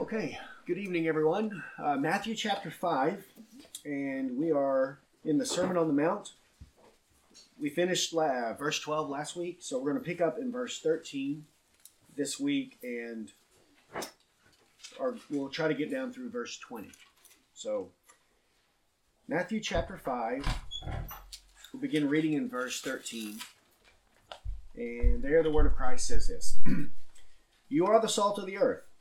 Okay, good evening, everyone. Uh, Matthew chapter 5, and we are in the Sermon on the Mount. We finished uh, verse 12 last week, so we're going to pick up in verse 13 this week, and our, we'll try to get down through verse 20. So, Matthew chapter 5, we'll begin reading in verse 13. And there the word of Christ says this You are the salt of the earth.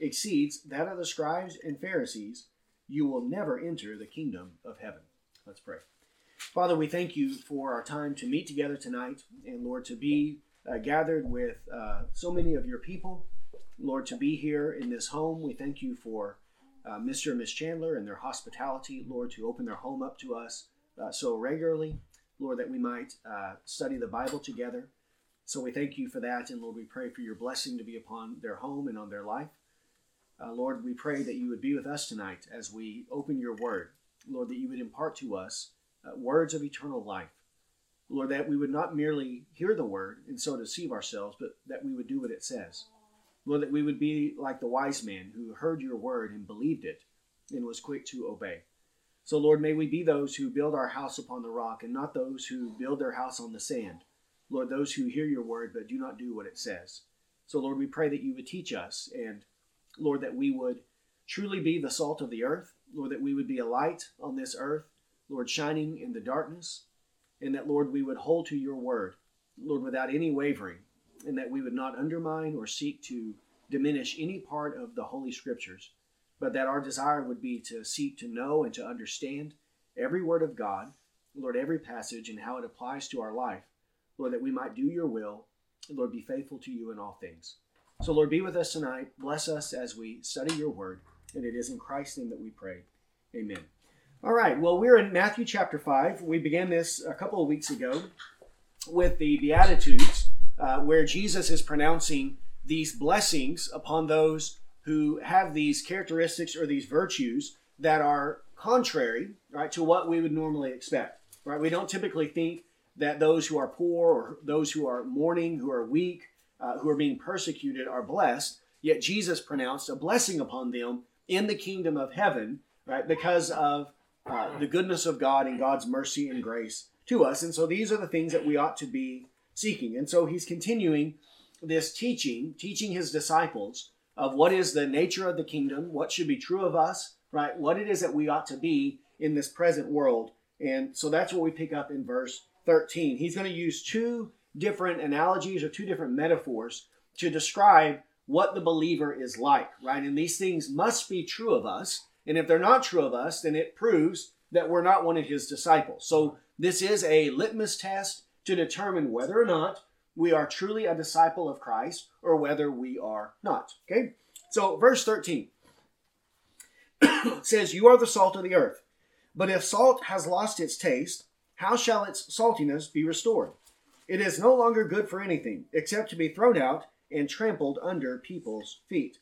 exceeds that of the scribes and Pharisees, you will never enter the kingdom of heaven. Let's pray. Father, we thank you for our time to meet together tonight, and Lord, to be uh, gathered with uh, so many of your people. Lord, to be here in this home, we thank you for uh, Mr. and Miss Chandler and their hospitality, Lord, to open their home up to us uh, so regularly, Lord, that we might uh, study the Bible together. So we thank you for that, and Lord, we pray for your blessing to be upon their home and on their life. Uh, Lord, we pray that you would be with us tonight as we open your word. Lord, that you would impart to us uh, words of eternal life. Lord, that we would not merely hear the word and so deceive ourselves, but that we would do what it says. Lord, that we would be like the wise man who heard your word and believed it and was quick to obey. So, Lord, may we be those who build our house upon the rock and not those who build their house on the sand. Lord, those who hear your word but do not do what it says. So, Lord, we pray that you would teach us and Lord, that we would truly be the salt of the earth. Lord, that we would be a light on this earth, Lord, shining in the darkness. And that, Lord, we would hold to your word, Lord, without any wavering. And that we would not undermine or seek to diminish any part of the Holy Scriptures, but that our desire would be to seek to know and to understand every word of God, Lord, every passage and how it applies to our life. Lord, that we might do your will, and Lord, be faithful to you in all things. So, Lord, be with us tonight. Bless us as we study your word. And it is in Christ's name that we pray. Amen. All right. Well, we're in Matthew chapter 5. We began this a couple of weeks ago with the Beatitudes, uh, where Jesus is pronouncing these blessings upon those who have these characteristics or these virtues that are contrary, right, to what we would normally expect. Right? We don't typically think that those who are poor or those who are mourning, who are weak, uh, who are being persecuted are blessed, yet Jesus pronounced a blessing upon them in the kingdom of heaven, right, because of uh, the goodness of God and God's mercy and grace to us. And so these are the things that we ought to be seeking. And so he's continuing this teaching, teaching his disciples of what is the nature of the kingdom, what should be true of us, right, what it is that we ought to be in this present world. And so that's what we pick up in verse 13. He's going to use two different analogies or two different metaphors to describe what the believer is like, right? And these things must be true of us. And if they're not true of us, then it proves that we're not one of his disciples. So this is a litmus test to determine whether or not we are truly a disciple of Christ or whether we are not. Okay? So verse 13 says, You are the salt of the earth. But if salt has lost its taste, how shall its saltiness be restored? It is no longer good for anything except to be thrown out and trampled under people's feet.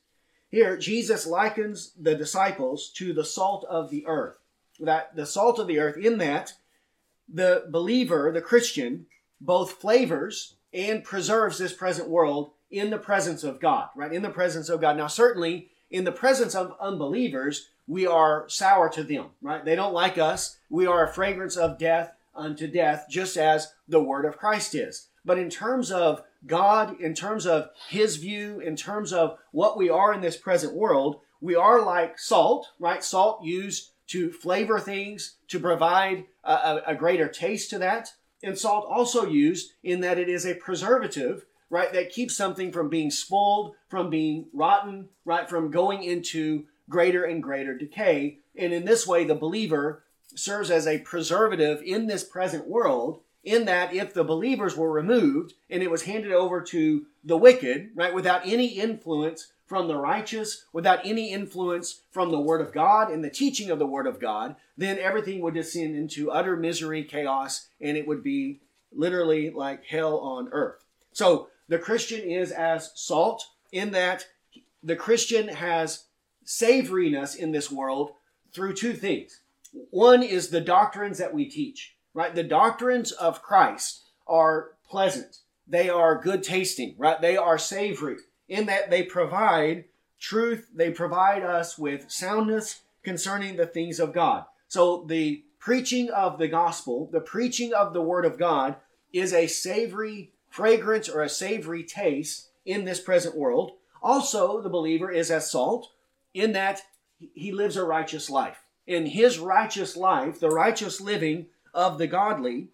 Here, Jesus likens the disciples to the salt of the earth. That the salt of the earth, in that the believer, the Christian, both flavors and preserves this present world in the presence of God, right? In the presence of God. Now, certainly, in the presence of unbelievers, we are sour to them, right? They don't like us. We are a fragrance of death unto death, just as the word of Christ is. But in terms of God, in terms of His view, in terms of what we are in this present world, we are like salt, right? Salt used to flavor things, to provide a, a, greater taste to that. And salt also used in that it is a preservative, right, that keeps something from being spoiled, from being rotten, right, from going into greater and greater decay. And in this way, the believer serves as a preservative in this present world in that if the believers were removed and it was handed over to the wicked, right, without any influence from the righteous, without any influence from the Word of God and the teaching of the Word of God, then everything would descend into utter misery, chaos, and it would be literally like hell on earth. So the Christian is as salt in that the Christian has savoriness in this world through two things. One is the doctrines that we teach, right? The doctrines of Christ are pleasant. They are good tasting, right? They are savory in that they provide truth. They provide us with soundness concerning the things of God. So the preaching of the gospel, the preaching of the word of God is a savory fragrance or a savory taste in this present world. Also, the believer is as salt in that he lives a righteous life. In his righteous life, the righteous living of the godly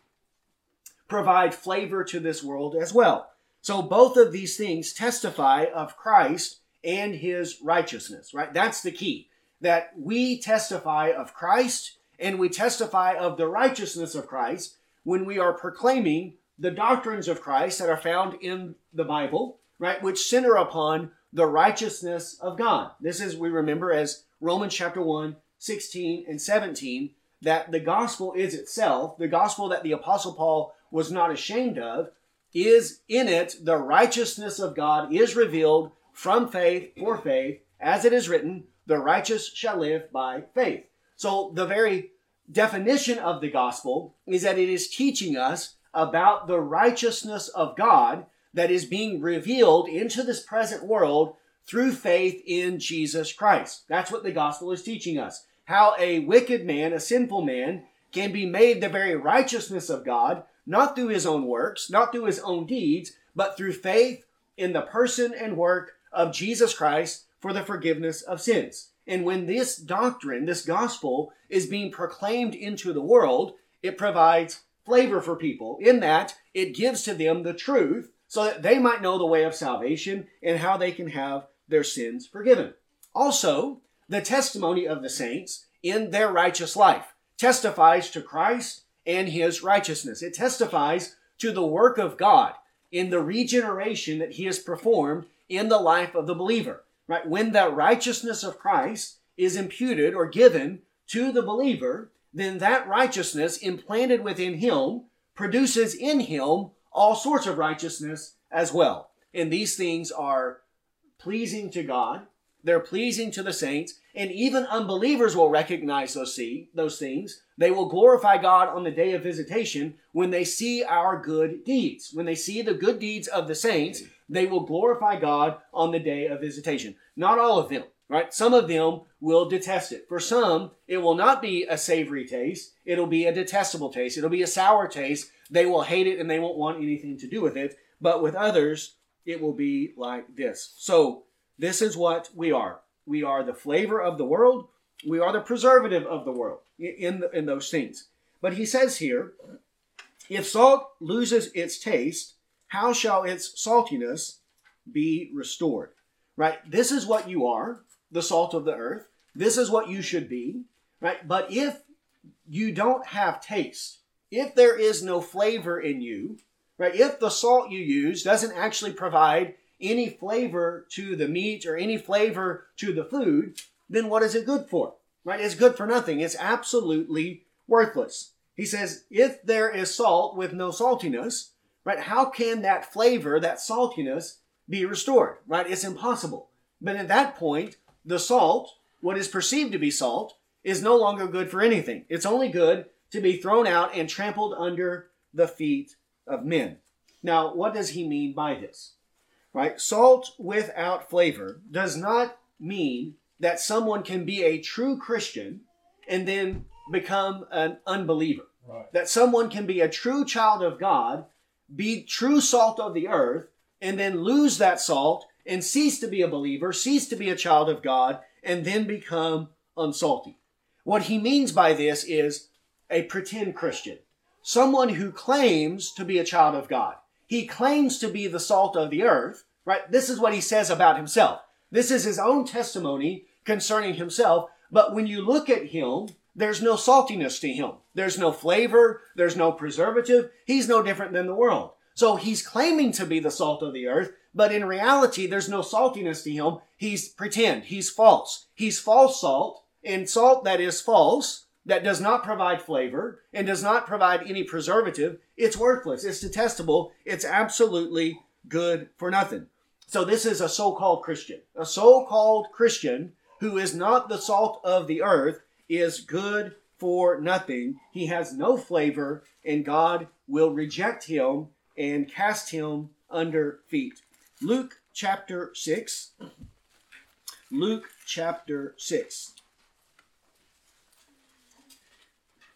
provide flavor to this world as well. So both of these things testify of Christ and his righteousness, right? That's the key. That we testify of Christ and we testify of the righteousness of Christ when we are proclaiming the doctrines of Christ that are found in the Bible, right? Which center upon the righteousness of God. This is, we remember, as Romans chapter 1, 16 and 17, that the gospel is itself, the gospel that the Apostle Paul was not ashamed of, is in it the righteousness of God is revealed from faith for faith, as it is written, the righteous shall live by faith. So the very definition of the gospel is that it is teaching us about the righteousness of God that is being revealed into this present world through faith in Jesus Christ. That's what the gospel is teaching us. How a wicked man, a sinful man, can be made the very righteousness of God, not through his own works, not through his own deeds, but through faith in the person and work of Jesus Christ for the forgiveness of sins. And when this doctrine, this gospel, is being proclaimed into the world, it provides flavor for people in that it gives to them the truth so that they might know the way of salvation and how they can have their sins forgiven. Also, the testimony of the saints in their righteous life testifies to Christ and his righteousness. It testifies to the work of God in the regeneration that he has performed in the life of the believer. Right? When the righteousness of Christ is imputed or given to the believer, then that righteousness implanted within him produces in him all sorts of righteousness as well. And these things are pleasing to God, they're pleasing to the saints, and even unbelievers will recognize those see those things. They will glorify God on the day of visitation when they see our good deeds. When they see the good deeds of the saints, they will glorify God on the day of visitation. Not all of them, right? Some of them will detest it. For some, it will not be a savory taste. It'll be a detestable taste. It'll be a sour taste they will hate it and they won't want anything to do with it. But with others, it will be like this. So, this is what we are. We are the flavor of the world. We are the preservative of the world in, the, in those things. But he says here, if salt loses its taste, how shall its saltiness be restored? Right? This is what you are, the salt of the earth. This is what you should be, right? But if you don't have taste, if there is no flavor in you, right? If the salt you use doesn't actually provide any flavor to the meat or any flavor to the food, then what is it good for? Right? It's good for nothing. It's absolutely worthless. He says, if there is salt with no saltiness, right, how can that flavor, that saltiness, be restored? Right? It's impossible. But at that point, the salt, what is perceived to be salt, is no longer good for anything. It's only good to be thrown out and trampled under the feet of men. Now, what does he mean by this? Right? Salt without flavor does not mean that someone can be a true Christian and then become an unbeliever. Right. That someone can be a true child of God, be true salt of the earth, and then lose that salt and cease to be a believer, cease to be a child of God, and then become unsalty. What he means by this is a pretend Christian, someone who claims to be a child of God. He claims to be the salt of the earth, right? This is what he says about himself. This is his own testimony concerning himself. But when you look at him, there's no saltiness to him. There's no flavor. There's no preservative. He's no different than the world. So he's claiming to be the salt of the earth, but in reality, there's no saltiness to him. He's pretend. He's false. He's false salt, and salt that is false, that does not provide flavor, and does not provide any preservative, it's worthless. It's detestable. It's absolutely good for nothing. So this is a so-called Christian. A so-called Christian who is not the salt of the earth is good for nothing. He has no flavor, and God will reject him and cast him under feet. Luke chapter 6. Luke chapter 6.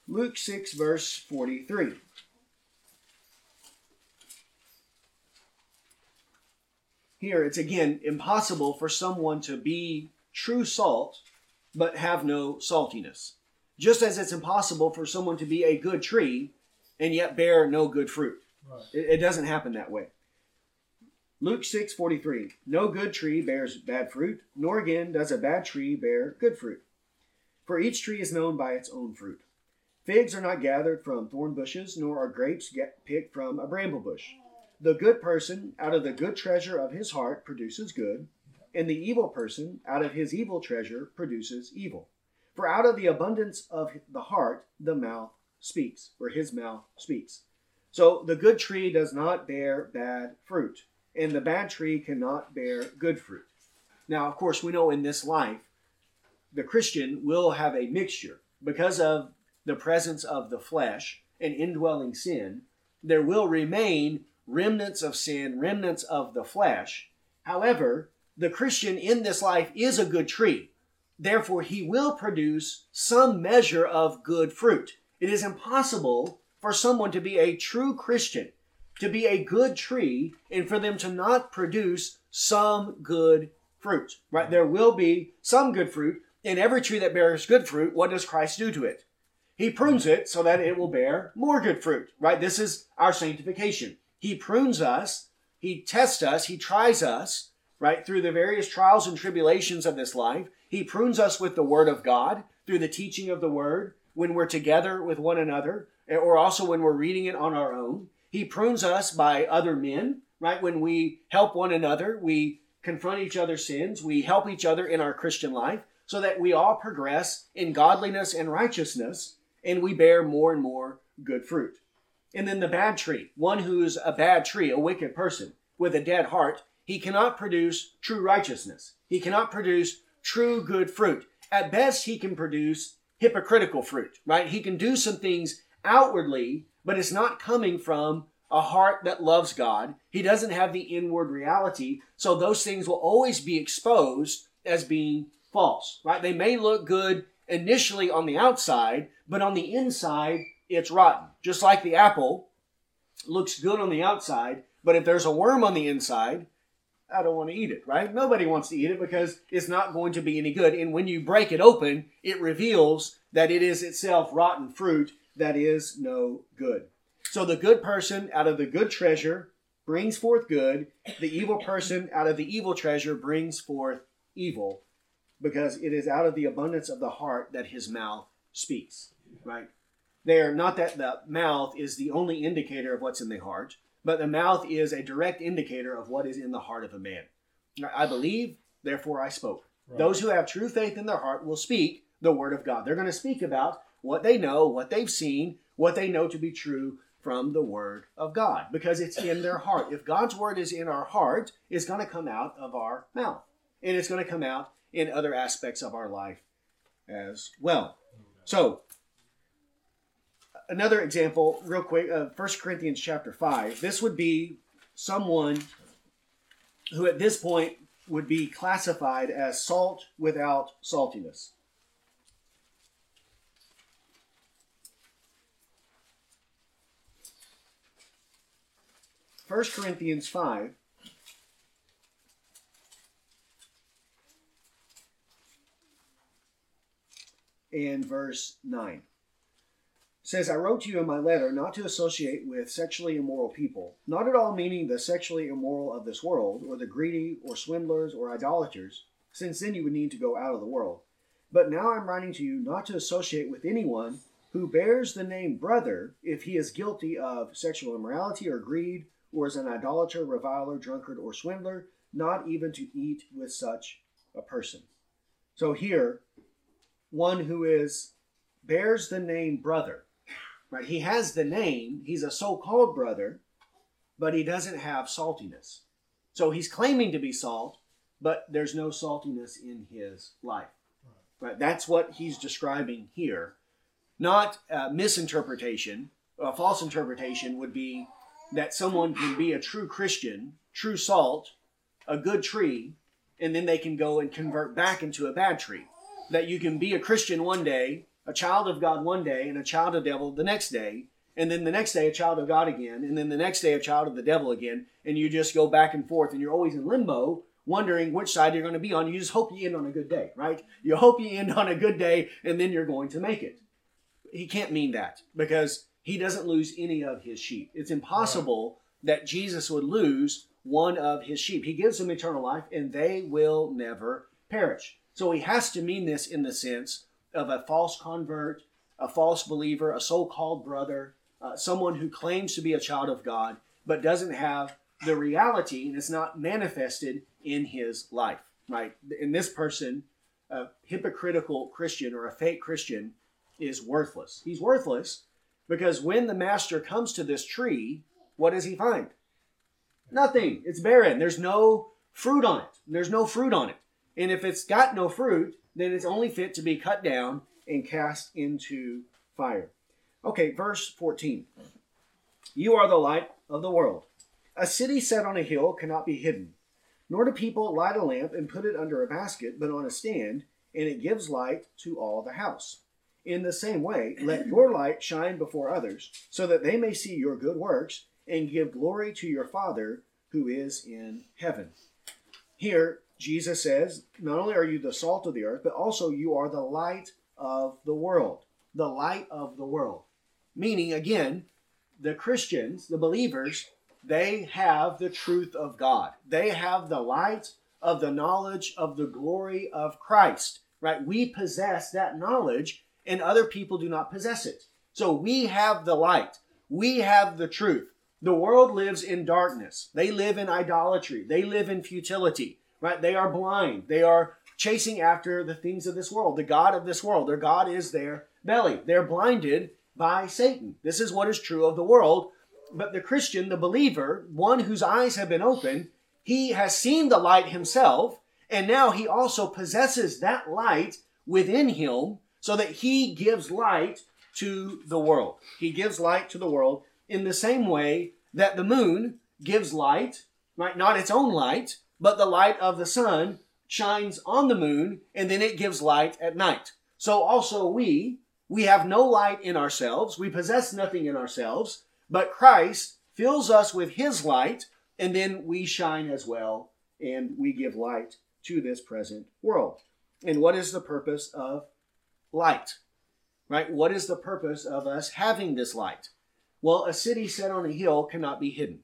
Luke 6, verse 43. Here, it's again impossible for someone to be true salt but have no saltiness. Just as it's impossible for someone to be a good tree and yet bear no good fruit. Right. It, it doesn't happen that way. Luke 6 43. No good tree bears bad fruit, nor again does a bad tree bear good fruit. For each tree is known by its own fruit. Figs are not gathered from thorn bushes, nor are grapes picked from a bramble bush. The good person out of the good treasure of his heart produces good, and the evil person out of his evil treasure produces evil. For out of the abundance of the heart the mouth speaks, or his mouth speaks. So the good tree does not bear bad fruit and the bad tree cannot bear good fruit. Now, of course, we know in this life, the Christian will have a mixture because of the presence of the flesh and indwelling sin. There will remain remnants of sin, remnants of the flesh. However, the Christian in this life is a good tree. Therefore, he will produce some measure of good fruit. It is impossible for someone to be a true Christian to be a good tree and for them to not produce some good fruit. Right? There will be some good fruit. In every tree that bears good fruit, what does Christ do to it? He prunes it so that it will bear more good fruit. Right? This is our sanctification. He prunes us, he tests us, he tries us, right, through the various trials and tribulations of this life. He prunes us with the word of God, through the teaching of the word, when we're together with one another, eh, or also when we're reading it on our own. He prunes us by other men, right? When we help one another, we confront each other's sins, we help each other in our Christian life so that we all progress in godliness and righteousness and we bear more and more good fruit. And then the bad tree, one who's a bad tree, a wicked person with a dead heart, he cannot produce true righteousness. He cannot produce true good fruit. At best, he can produce hypocritical fruit, right? He can do some things outwardly but it's not coming from a heart that loves God. He doesn't have the inward reality. So those things will always be exposed as being false, right? They may look good initially on the outside, but on the inside, it's rotten. Just like the apple looks good on the outside, but if there's a worm on the inside, I don't want to eat it, right? Nobody wants to eat it because it's not going to be any good. And when you break it open, it reveals that it is itself rotten fruit that is no good. So the good person out of the good treasure brings forth good. The evil person out of the evil treasure brings forth evil because it is out of the abundance of the heart that his mouth speaks, right? There, not that the mouth is the only indicator of what's in the heart, but the mouth is a direct indicator of what is in the heart of a man. I believe, therefore I spoke. Right. Those who have true faith in their heart will speak the word of God. They're going to speak about what they know, what they've seen, what they know to be true from the Word of God because it's in their heart. If God's Word is in our heart, it's going to come out of our mouth. And it's going to come out in other aspects of our life as well. So, another example, real quick, uh, 1 Corinthians chapter 5. This would be someone who at this point would be classified as salt without saltiness. 1 Corinthians 5. and verse 9 says, I wrote to you in my letter not to associate with sexually immoral people, not at all meaning the sexually immoral of this world, or the greedy, or swindlers, or idolaters, since then you would need to go out of the world. But now I'm writing to you not to associate with anyone who bears the name brother if he is guilty of sexual immorality or greed, or is an idolater, reviler, drunkard, or swindler, not even to eat with such a person. So here, one who is bears the name brother Right? He has the name, he's a so called brother, but he doesn't have saltiness. So he's claiming to be salt, but there's no saltiness in his life. Right? That's what he's describing here. Not misinterpretation. A false interpretation would be that someone can be a true Christian, true salt, a good tree, and then they can go and convert back into a bad tree. That you can be a Christian one day a child of God one day and a child of devil the next day, and then the next day a child of God again, and then the next day a child of the devil again, and you just go back and forth, and you're always in limbo, wondering which side you're going to be on. You just hope you end on a good day, right? You hope you end on a good day, and then you're going to make it. He can't mean that because he doesn't lose any of his sheep. It's impossible that Jesus would lose one of his sheep. He gives them eternal life, and they will never perish. So he has to mean this in the sense of a false convert, a false believer, a so called brother, uh, someone who claims to be a child of God, but doesn't have the reality and it's not manifested in his life, right? In this person, a hypocritical Christian or a fake Christian is worthless. He's worthless because when the master comes to this tree, what does he find? Nothing. It's barren. There's no fruit on it. There's no fruit on it. And if it's got no fruit, then it's only fit to be cut down and cast into fire. Okay, verse 14. You are the light of the world. A city set on a hill cannot be hidden. Nor do people light a lamp and put it under a basket, but on a stand, and it gives light to all the house. In the same way, let your light shine before others, so that they may see your good works and give glory to your Father who is in heaven. Here, Jesus says, not only are you the salt of the earth, but also you are the light of the world. The light of the world. Meaning, again, the Christians, the believers, they have the truth of God. They have the light of the knowledge of the glory of Christ, right? We possess that knowledge and other people do not possess it. So we have the light. We have the truth. The world lives in darkness. They live in idolatry. They live in futility right? They are blind. They are chasing after the things of this world, the God of this world. Their God is their belly. They're blinded by Satan. This is what is true of the world. But the Christian, the believer, one whose eyes have been opened, he has seen the light himself, and now he also possesses that light within him so that he gives light to the world. He gives light to the world in the same way that the moon gives light, right? Not its own light, but the light of the sun shines on the moon and then it gives light at night. So also we, we have no light in ourselves. We possess nothing in ourselves, but Christ fills us with his light and then we shine as well and we give light to this present world. And what is the purpose of light? Right? What is the purpose of us having this light? Well, a city set on a hill cannot be hidden.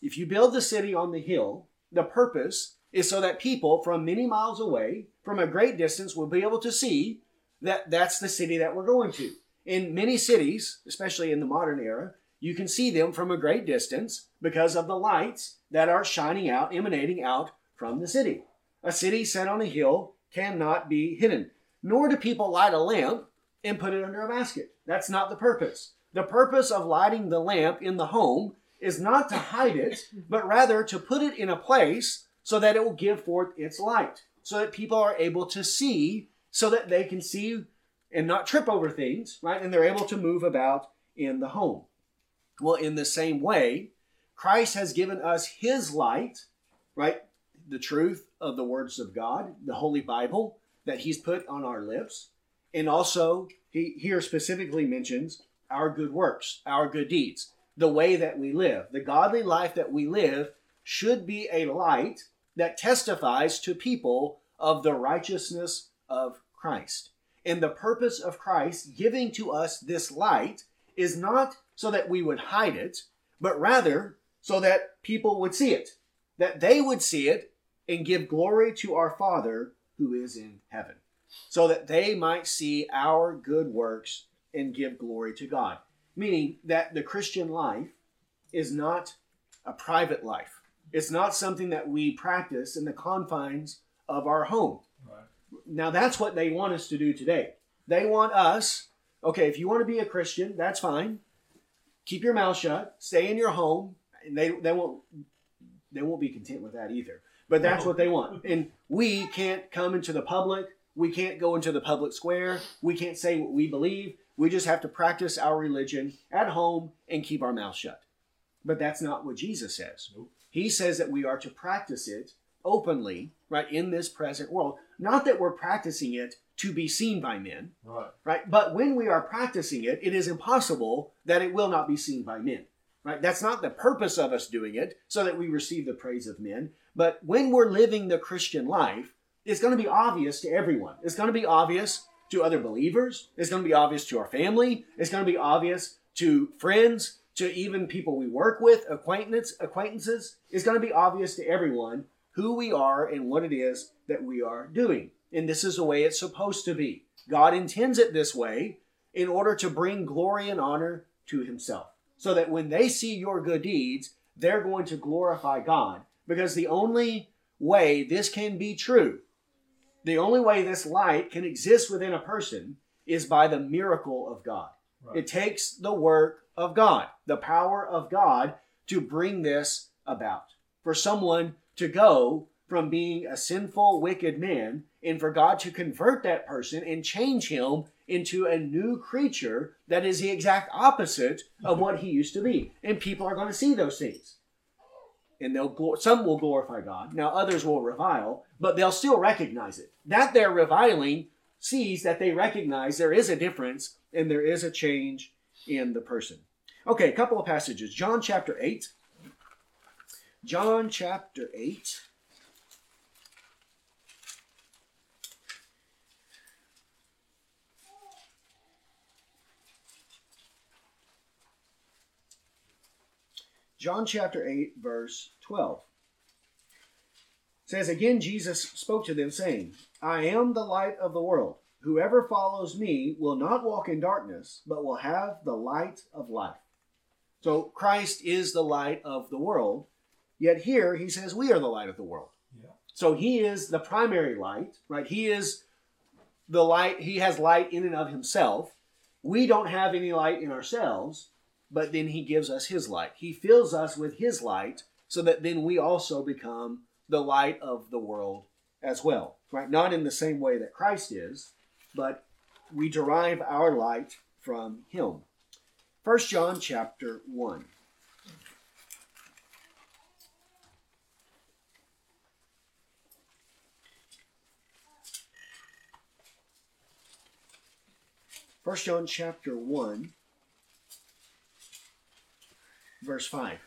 If you build the city on the hill, the purpose is so that people from many miles away, from a great distance, will be able to see that that's the city that we're going to. In many cities, especially in the modern era, you can see them from a great distance because of the lights that are shining out, emanating out from the city. A city set on a hill cannot be hidden, nor do people light a lamp and put it under a basket. That's not the purpose. The purpose of lighting the lamp in the home is not to hide it, but rather to put it in a place so that it will give forth its light, so that people are able to see, so that they can see and not trip over things, right? And they're able to move about in the home. Well, in the same way, Christ has given us his light, right? The truth of the words of God, the Holy Bible that he's put on our lips. And also, he here specifically mentions our good works, our good deeds the way that we live. The godly life that we live should be a light that testifies to people of the righteousness of Christ. And the purpose of Christ giving to us this light is not so that we would hide it, but rather so that people would see it, that they would see it and give glory to our Father who is in heaven, so that they might see our good works and give glory to God. Meaning that the Christian life is not a private life. It's not something that we practice in the confines of our home. Right. Now, that's what they want us to do today. They want us, okay, if you want to be a Christian, that's fine. Keep your mouth shut, stay in your home, and they, they won't they won't be content with that either. But that's what they want. And we can't come into the public. We can't go into the public square. We can't say what we believe. We just have to practice our religion at home and keep our mouth shut. But that's not what Jesus says. Nope. He says that we are to practice it openly, right, in this present world. Not that we're practicing it to be seen by men, right. right? But when we are practicing it, it is impossible that it will not be seen by men. Right? That's not the purpose of us doing it, so that we receive the praise of men. But when we're living the Christian life, it's going to be obvious to everyone. It's going to be obvious to other believers. It's going to be obvious to our family. It's going to be obvious to friends, to even people we work with, acquaintance, acquaintances. It's going to be obvious to everyone who we are and what it is that we are doing. And this is the way it's supposed to be. God intends it this way in order to bring glory and honor to himself so that when they see your good deeds, they're going to glorify God. Because the only way this can be true, the only way this light can exist within a person is by the miracle of God. Right. It takes the work of God, the power of God to bring this about. For someone to go from being a sinful, wicked man and for God to convert that person and change him into a new creature that is the exact opposite of what he used to be. And people are going to see those things. And they'll some will glorify God. Now others will revile, but they'll still recognize it. That they're reviling sees that they recognize there is a difference and there is a change in the person. Okay, a couple of passages. John chapter 8. John chapter 8. '" John chapter 8, verse 12 says, Again, Jesus spoke to them, saying, I am the light of the world. Whoever follows me will not walk in darkness, but will have the light of life. So Christ is the light of the world. Yet here he says, We are the light of the world. Yeah. So he is the primary light, right? He is the light, he has light in and of himself. We don't have any light in ourselves, but then he gives us his light. He fills us with his light so that then we also become the light of the world as well. Right? Not in the same way that Christ is, but we derive our light from him. 1 John chapter 1. First John chapter 1 verse 5.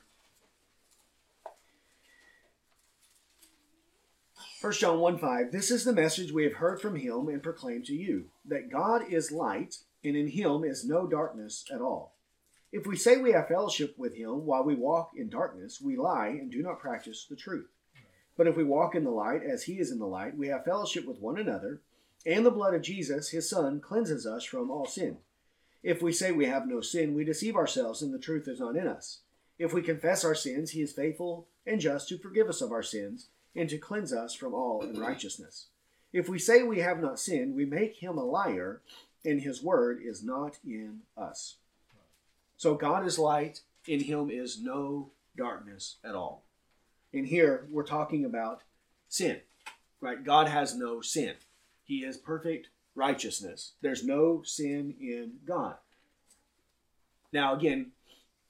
1 John 1 5, this is the message we have heard from him and proclaimed to you, that God is light, and in him is no darkness at all. If we say we have fellowship with him while we walk in darkness, we lie and do not practice the truth. But if we walk in the light as he is in the light, we have fellowship with one another, and the blood of Jesus, his Son, cleanses us from all sin. If we say we have no sin, we deceive ourselves, and the truth is not in us. If we confess our sins, he is faithful and just to forgive us of our sins and to cleanse us from all unrighteousness. If we say we have not sinned, we make him a liar, and his word is not in us. So God is light, in him is no darkness at all. And here we're talking about sin, right? God has no sin. He is perfect righteousness. There's no sin in God. Now, again,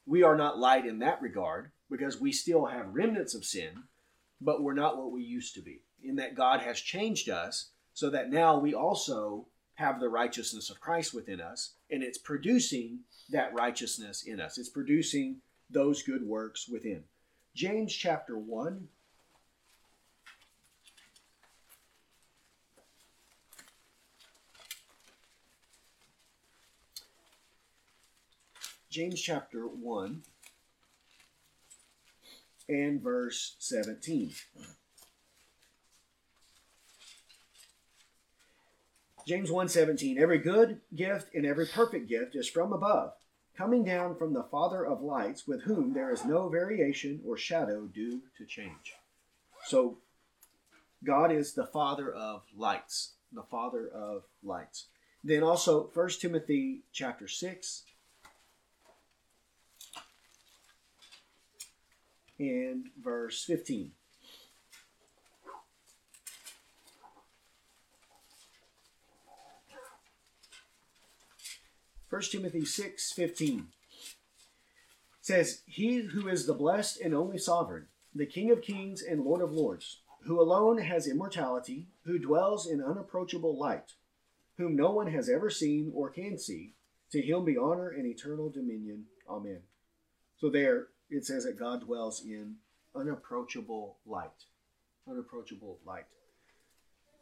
we are not light in that regard because we still have remnants of sin, but we're not what we used to be. In that God has changed us so that now we also have the righteousness of Christ within us, and it's producing that righteousness in us. It's producing those good works within. James chapter 1. James chapter 1 and verse 17. James 1:17 Every good gift and every perfect gift is from above, coming down from the Father of lights, with whom there is no variation or shadow due to change. So God is the Father of lights, the Father of lights. Then also 1 Timothy chapter 6 and verse 15. First Timothy 6 15 says, He who is the blessed and only sovereign, the King of kings and Lord of lords, who alone has immortality, who dwells in unapproachable light, whom no one has ever seen or can see, to him be honor and eternal dominion. Amen. So there it says that God dwells in unapproachable light. Unapproachable light.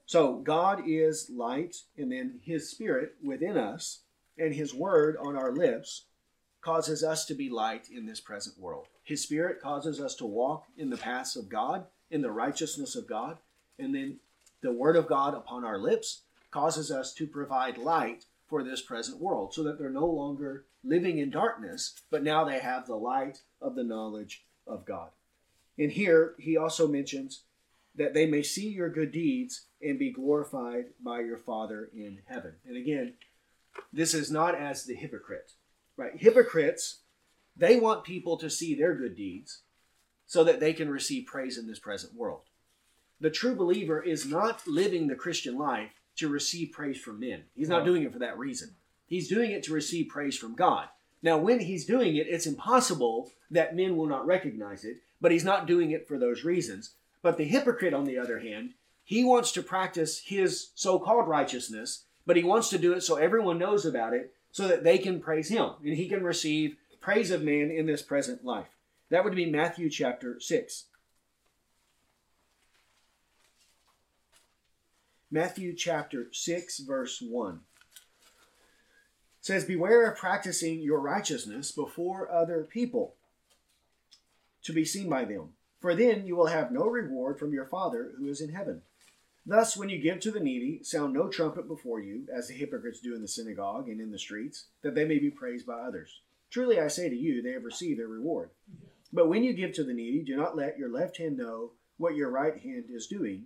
So God is light, and then his spirit within us and his word on our lips causes us to be light in this present world. His spirit causes us to walk in the paths of God, in the righteousness of God, and then the word of God upon our lips causes us to provide light for this present world so that they're no longer living in darkness, but now they have the light of the knowledge of God. And here he also mentions that they may see your good deeds and be glorified by your Father in heaven. And again, this is not as the hypocrite, right? Hypocrites, they want people to see their good deeds so that they can receive praise in this present world. The true believer is not living the Christian life to receive praise from men. He's not doing it for that reason. He's doing it to receive praise from God. Now, when he's doing it, it's impossible that men will not recognize it, but he's not doing it for those reasons. But the hypocrite, on the other hand, he wants to practice his so called righteousness, but he wants to do it so everyone knows about it so that they can praise him and he can receive praise of man in this present life. That would be Matthew chapter 6. Matthew chapter 6, verse 1 says, Beware of practicing your righteousness before other people to be seen by them, for then you will have no reward from your Father who is in heaven. Thus, when you give to the needy, sound no trumpet before you, as the hypocrites do in the synagogue and in the streets, that they may be praised by others. Truly I say to you, they have received their reward. But when you give to the needy, do not let your left hand know what your right hand is doing,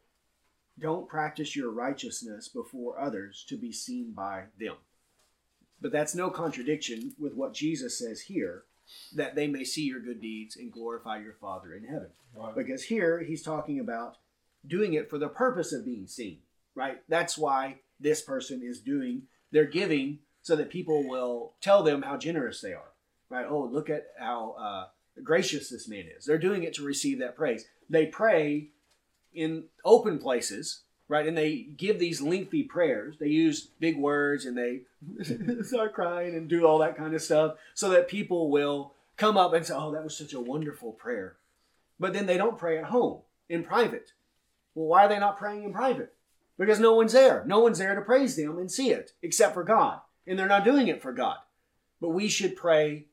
don't practice your righteousness before others to be seen by them. But that's no contradiction with what Jesus says here that they may see your good deeds and glorify your Father in heaven. Right. Because here he's talking about doing it for the purpose of being seen, right? That's why this person is doing, they're giving so that people will tell them how generous they are, right? Oh, look at how uh, gracious this man is. They're doing it to receive that praise. They pray in open places, right? And they give these lengthy prayers. They use big words and they start crying and do all that kind of stuff so that people will come up and say, Oh, that was such a wonderful prayer. But then they don't pray at home in private. Well, why are they not praying in private? Because no one's there. No one's there to praise them and see it except for God. And they're not doing it for God. But we should pray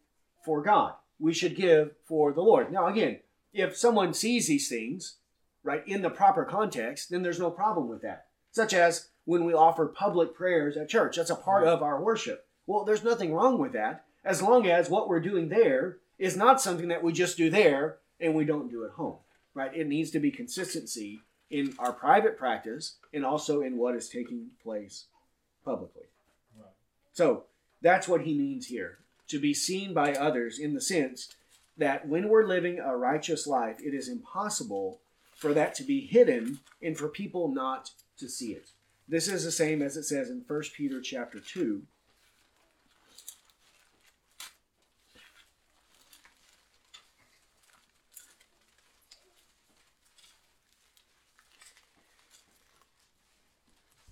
for God. We should give for the Lord. Now, again, if someone sees these things right, in the proper context, then there's no problem with that. Such as when we offer public prayers at church, that's a part mm-hmm. of our worship. Well, there's nothing wrong with that as long as what we're doing there is not something that we just do there and we don't do at home, right? It needs to be consistency in our private practice and also in what is taking place publicly. Right. So that's what he means here to be seen by others in the sense that when we're living a righteous life, it is impossible for that to be hidden and for people not to see it. This is the same as it says in 1 Peter chapter 2.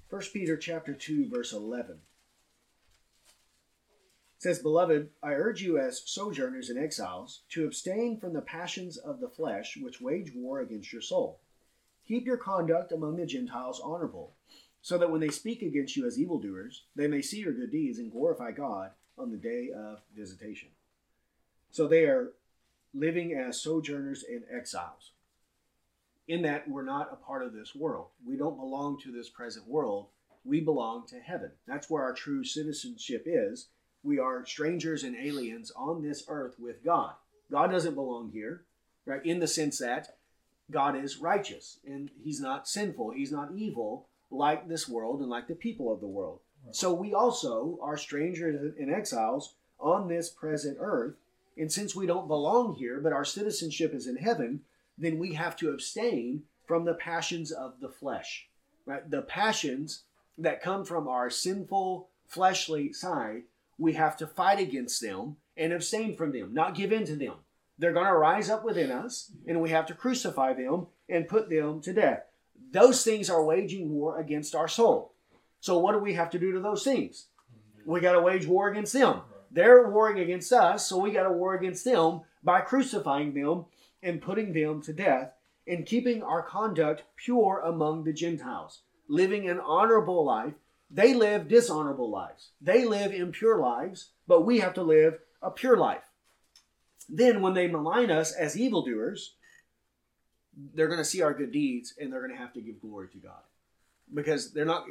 First Peter chapter 2 verse 11 says, Beloved, I urge you as sojourners and exiles to abstain from the passions of the flesh which wage war against your soul. Keep your conduct among the Gentiles honorable, so that when they speak against you as evildoers, they may see your good deeds and glorify God on the day of visitation. So they are living as sojourners and exiles. In that we're not a part of this world. We don't belong to this present world. We belong to heaven. That's where our true citizenship is we are strangers and aliens on this earth with God. God doesn't belong here, right? In the sense that God is righteous and he's not sinful, he's not evil like this world and like the people of the world. Right. So we also are strangers and exiles on this present earth. And since we don't belong here, but our citizenship is in heaven, then we have to abstain from the passions of the flesh. Right? The passions that come from our sinful fleshly side we have to fight against them and abstain from them, not give in to them. They're going to rise up within us, and we have to crucify them and put them to death. Those things are waging war against our soul. So, what do we have to do to those things? We got to wage war against them. They're warring against us, so we got to war against them by crucifying them and putting them to death and keeping our conduct pure among the Gentiles, living an honorable life they live dishonorable lives. They live impure lives, but we have to live a pure life. Then, when they malign us as evildoers, they're going to see our good deeds and they're going to have to give glory to God. Because they're not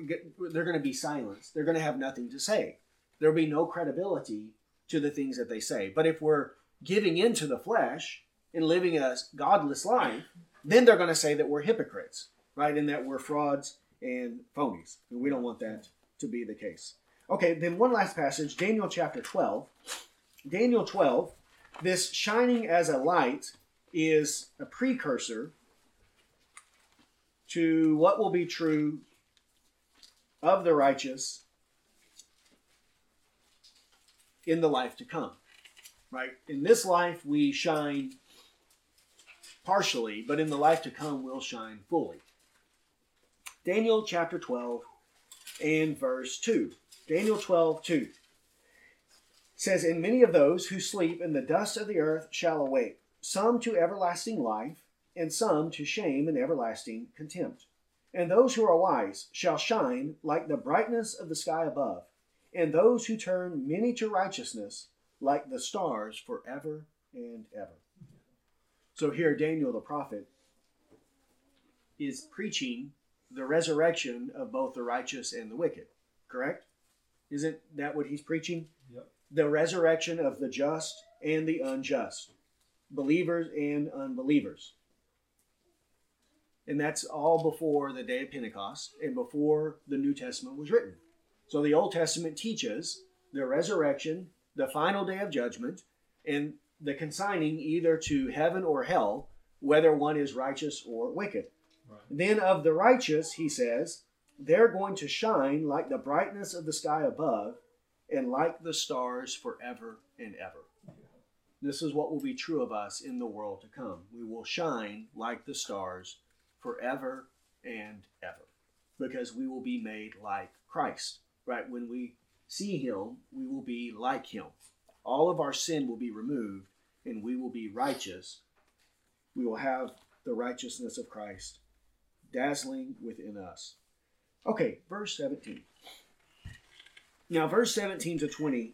they're going to be silenced. They're going to have nothing to say. There'll be no credibility to the things that they say. But if we're giving into the flesh and living a godless life then they're going to say that we're hypocrites right? And that we're frauds and phonies. And we don't want that to be the case. Okay, then one last passage, Daniel chapter 12. Daniel 12, this shining as a light is a precursor to what will be true of the righteous in the life to come. Right? In this life, we shine partially, but in the life to come, we'll shine fully. Daniel chapter 12 and verse 2. Daniel 12, 2 says, And many of those who sleep in the dust of the earth shall awake, some to everlasting life, and some to shame and everlasting contempt. And those who are wise shall shine like the brightness of the sky above, and those who turn many to righteousness like the stars forever and ever. So here, Daniel the prophet is preaching the resurrection of both the righteous and the wicked. Correct? Isn't that what he's preaching? Yep. The resurrection of the just and the unjust, believers and unbelievers. And that's all before the day of Pentecost and before the New Testament was written. So the Old Testament teaches the resurrection, the final day of judgment, and the consigning either to heaven or hell, whether one is righteous or wicked. Right. Then of the righteous, he says, they're going to shine like the brightness of the sky above and like the stars forever and ever. This is what will be true of us in the world to come. We will shine like the stars forever and ever because we will be made like Christ. Right? When we see him, we will be like him. All of our sin will be removed and we will be righteous. We will have the righteousness of Christ dazzling within us. Okay, verse 17. Now, verse 17 to 20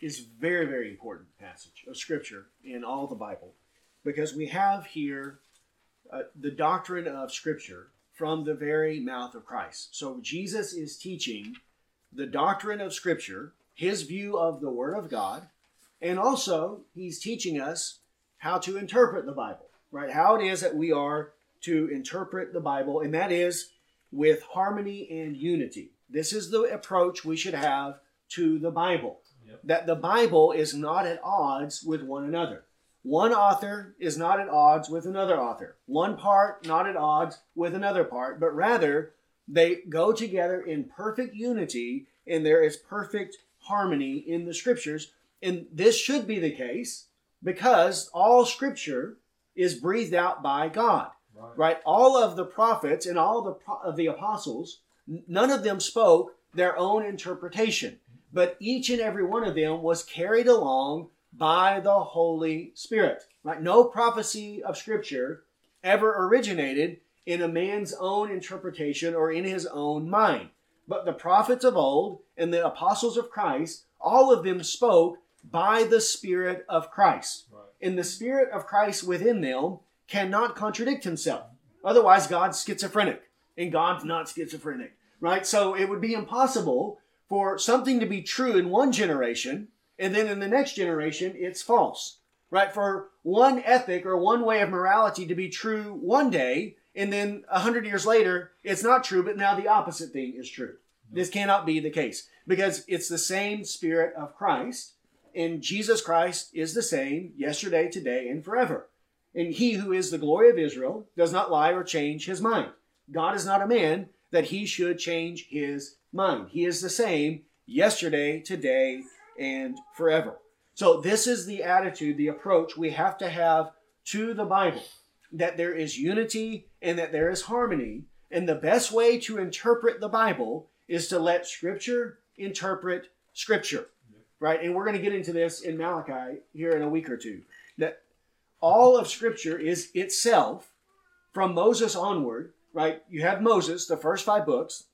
is very, very important passage of Scripture in all the Bible because we have here uh, the doctrine of Scripture from the very mouth of Christ. So Jesus is teaching the doctrine of Scripture, his view of the Word of God, and also he's teaching us how to interpret the Bible, right? How it is that we are to interpret the Bible, and that is with harmony and unity. This is the approach we should have to the Bible. Yep. That the Bible is not at odds with one another. One author is not at odds with another author. One part not at odds with another part, but rather they go together in perfect unity and there is perfect harmony in the scriptures. And this should be the case because all scripture is breathed out by God. Right. right. All of the prophets and all the of the apostles None of them spoke their own interpretation, but each and every one of them was carried along by the Holy Spirit. Right? No prophecy of Scripture ever originated in a man's own interpretation or in his own mind. But the prophets of old and the apostles of Christ, all of them spoke by the Spirit of Christ. Right. And the Spirit of Christ within them cannot contradict himself. Otherwise, God's schizophrenic, and God's not schizophrenic, right? So it would be impossible for something to be true in one generation, and then in the next generation, it's false, right? For one ethic or one way of morality to be true one day, and then a hundred years later, it's not true, but now the opposite thing is true. This cannot be the case because it's the same Spirit of Christ, and Jesus Christ is the same yesterday, today, and forever. And he who is the glory of Israel does not lie or change his mind. God is not a man that he should change his mind. He is the same yesterday, today, and forever. So, this is the attitude, the approach we have to have to the Bible that there is unity and that there is harmony. And the best way to interpret the Bible is to let Scripture interpret Scripture. Right? And we're going to get into this in Malachi here in a week or two. That all of Scripture is itself, from Moses onward, right? You have Moses, the first five books,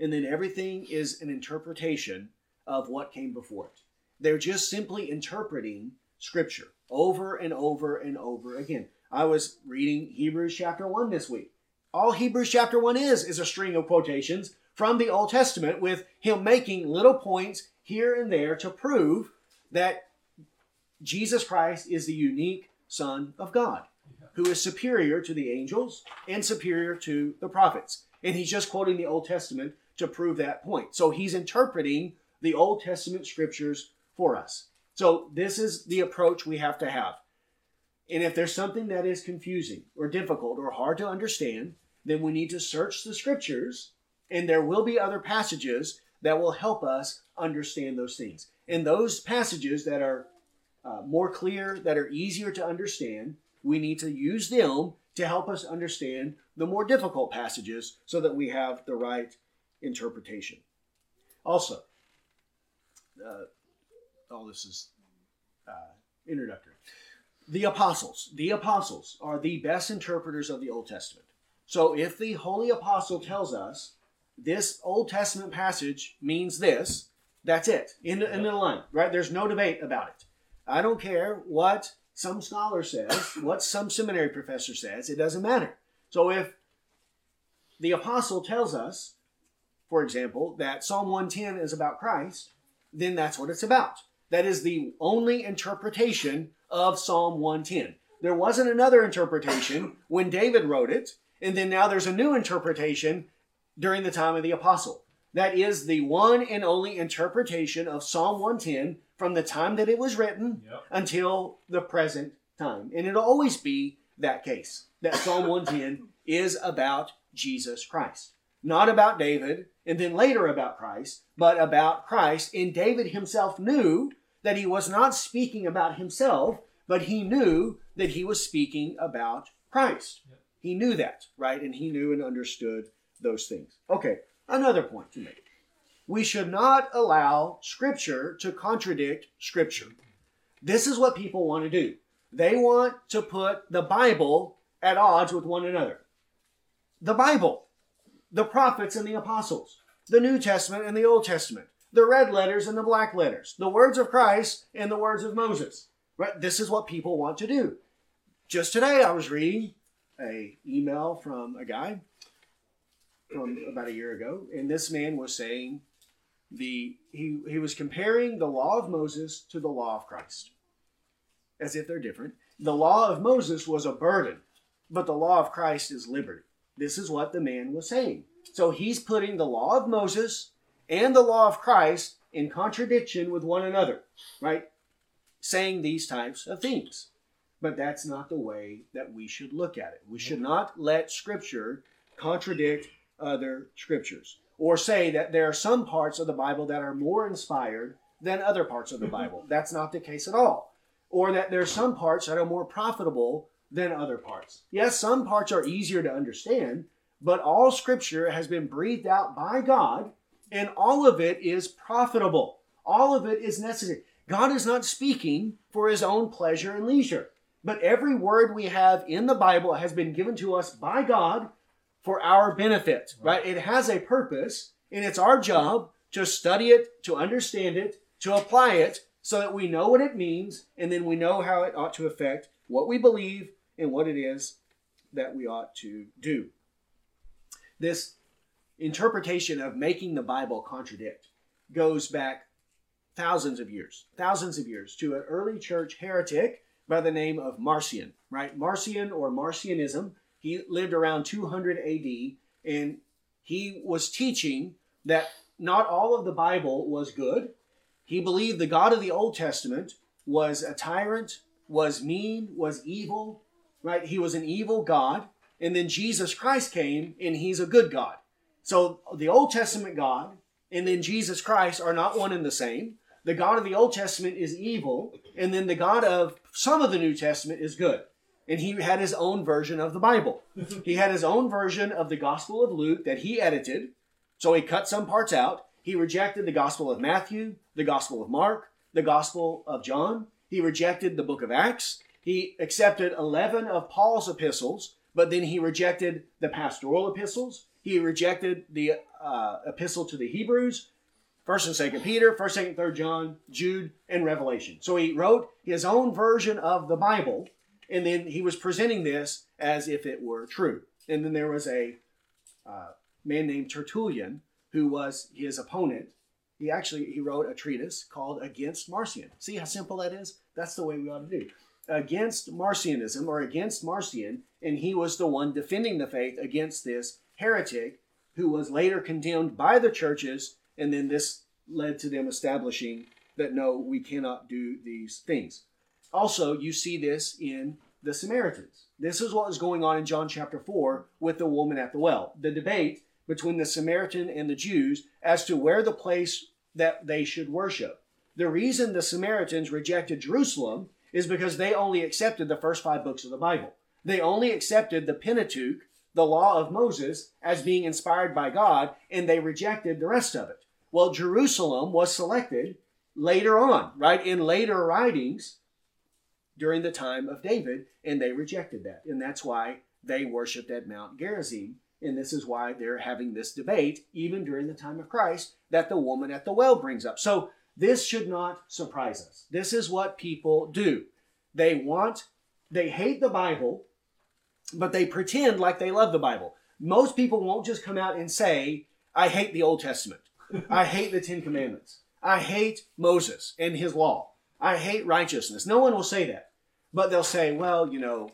and then everything is an interpretation of what came before it. They're just simply interpreting Scripture over and over and over again. I was reading Hebrews chapter 1 this week. All Hebrews chapter 1 is is a string of quotations from the Old Testament with him making little points here and there to prove that Jesus Christ is the unique Son of God, who is superior to the angels and superior to the prophets. And he's just quoting the Old Testament to prove that point. So he's interpreting the Old Testament scriptures for us. So this is the approach we have to have. And if there's something that is confusing or difficult or hard to understand, then we need to search the scriptures, and there will be other passages that will help us understand those things. And those passages that are uh, more clear, that are easier to understand, we need to use them to help us understand the more difficult passages so that we have the right interpretation. Also, uh, all this is uh, introductory. The apostles, the apostles are the best interpreters of the Old Testament. So if the holy apostle tells us this Old Testament passage means this, that's it. In the, in the line, right? There's no debate about it. I don't care what some scholar says, what some seminary professor says, it doesn't matter. So if the apostle tells us, for example, that Psalm 110 is about Christ, then that's what it's about. That is the only interpretation of Psalm 110. There wasn't another interpretation when David wrote it, and then now there's a new interpretation during the time of the apostle. That is the one and only interpretation of Psalm 110 from the time that it was written yep. until the present time. And it'll always be that case that Psalm 110 is about Jesus Christ. Not about David and then later about Christ, but about Christ. And David himself knew that he was not speaking about himself, but he knew that he was speaking about Christ. Yep. He knew that, right? And he knew and understood those things. Okay, another point to make we should not allow Scripture to contradict Scripture. This is what people want to do. They want to put the Bible at odds with one another. The Bible, the prophets and the apostles, the New Testament and the Old Testament, the red letters and the black letters, the words of Christ and the words of Moses. Right? This is what people want to do. Just today I was reading a email from a guy from about a year ago, and this man was saying the he he was comparing the law of Moses to the law of Christ, as if they're different. The law of Moses was a burden, but the law of Christ is liberty. This is what the man was saying. So he's putting the law of Moses and the law of Christ in contradiction with one another, right? Saying these types of things. But that's not the way that we should look at it. We should not let Scripture contradict other Scriptures or say that there are some parts of the Bible that are more inspired than other parts of the mm-hmm. Bible. That's not the case at all. Or that there are some parts that are more profitable than other parts. Yes, some parts are easier to understand, but all scripture has been breathed out by God, and all of it is profitable. All of it is necessary. God is not speaking for his own pleasure and leisure, but every word we have in the Bible has been given to us by God for our benefit, right? It has a purpose, and it's our job to study it, to understand it, to apply it, so that we know what it means, and then we know how it ought to affect what we believe and what it is that we ought to do. This interpretation of making the Bible contradict goes back thousands of years, thousands of years to an early church heretic by the name of Marcion, right? Marcion or Marcionism. He lived around 200 AD and he was teaching that not all of the Bible was good. He believed the God of the Old Testament was a tyrant, was mean, was evil, right? He was an evil God. And then Jesus Christ came and he's a good God. So the Old Testament God and then Jesus Christ are not one and the same. The God of the Old Testament is evil, and then the God of some of the New Testament is good. And he had his own version of the Bible. he had his own version of the Gospel of Luke that he edited. So he cut some parts out. He rejected the Gospel of Matthew, the Gospel of Mark, the Gospel of John. He rejected the book of Acts. He accepted 11 of Paul's epistles, but then he rejected the pastoral epistles. He rejected the uh, epistle to the Hebrews, First and Second Peter, First, Second, Third John, Jude, and Revelation. So he wrote his own version of the Bible, and then he was presenting this as if it were true. And then there was a uh, man named Tertullian who was his opponent. He actually he wrote a treatise called Against Marcion. See how simple that is? That's the way we ought to do. Against Marcionism or against Marcion, and he was the one defending the faith against this heretic who was later condemned by the churches, and then this led to them establishing that no, we cannot do these things. Also, you see this in the Samaritans. This is what was going on in John chapter 4 with the woman at the well. The debate between the Samaritan and the Jews as to where the place that they should worship. The reason the Samaritans rejected Jerusalem is because they only accepted the first five books of the Bible. They only accepted the Pentateuch, the law of Moses as being inspired by God, and they rejected the rest of it. Well, Jerusalem was selected later on, right? In later writings during the time of David, and they rejected that. And that's why they worshiped at Mount Gerizim. And this is why they're having this debate, even during the time of Christ, that the woman at the well brings up. So this should not surprise us. This is what people do. They want, they hate the Bible but they pretend like they love the Bible. Most people won't just come out and say, I hate the Old Testament. I hate the Ten Commandments. I hate Moses and his law. I hate righteousness. No one will say that. But they'll say, well, you know,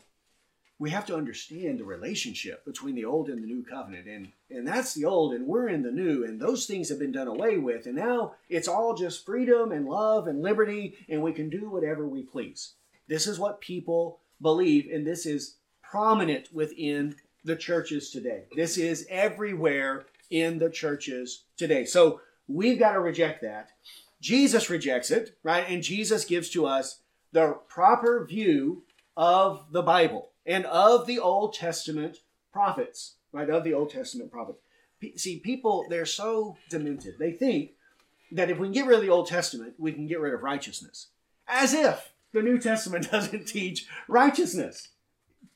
we have to understand the relationship between the old and the new covenant. And, and that's the old, and we're in the new, and those things have been done away with. And now it's all just freedom and love and liberty, and we can do whatever we please. This is what people believe, and this is prominent within the churches today. This is everywhere in the churches today. So we've got to reject that. Jesus rejects it, right? And Jesus gives to us the proper view of the Bible and of the Old Testament prophets, right? Of the Old Testament prophets. See, people, they're so demented. They think that if we can get rid of the Old Testament, we can get rid of righteousness. As if the New Testament doesn't teach righteousness.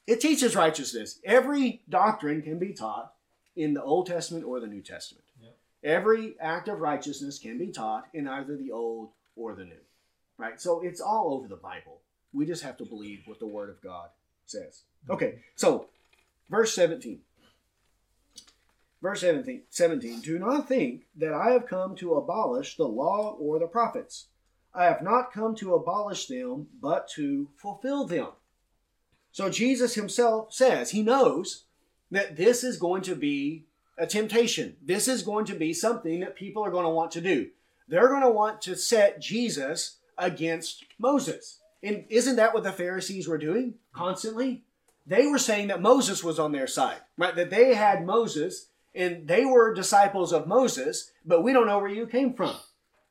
It teaches righteousness. Every doctrine can be taught in the Old Testament or the New Testament. Every act of righteousness can be taught in either the Old or the New. Right? So it's all over the Bible. We just have to believe what the Word of God says. Okay, so verse 17. Verse 17, 17 Do not think that I have come to abolish the law or the prophets. I have not come to abolish them, but to fulfill them. So Jesus himself says he knows that this is going to be a temptation. This is going to be something that people are going to want to do. They're going to want to set Jesus against Moses. And isn't that what the Pharisees were doing constantly? They were saying that Moses was on their side, right? That they had Moses and they were disciples of Moses, but we don't know where you came from.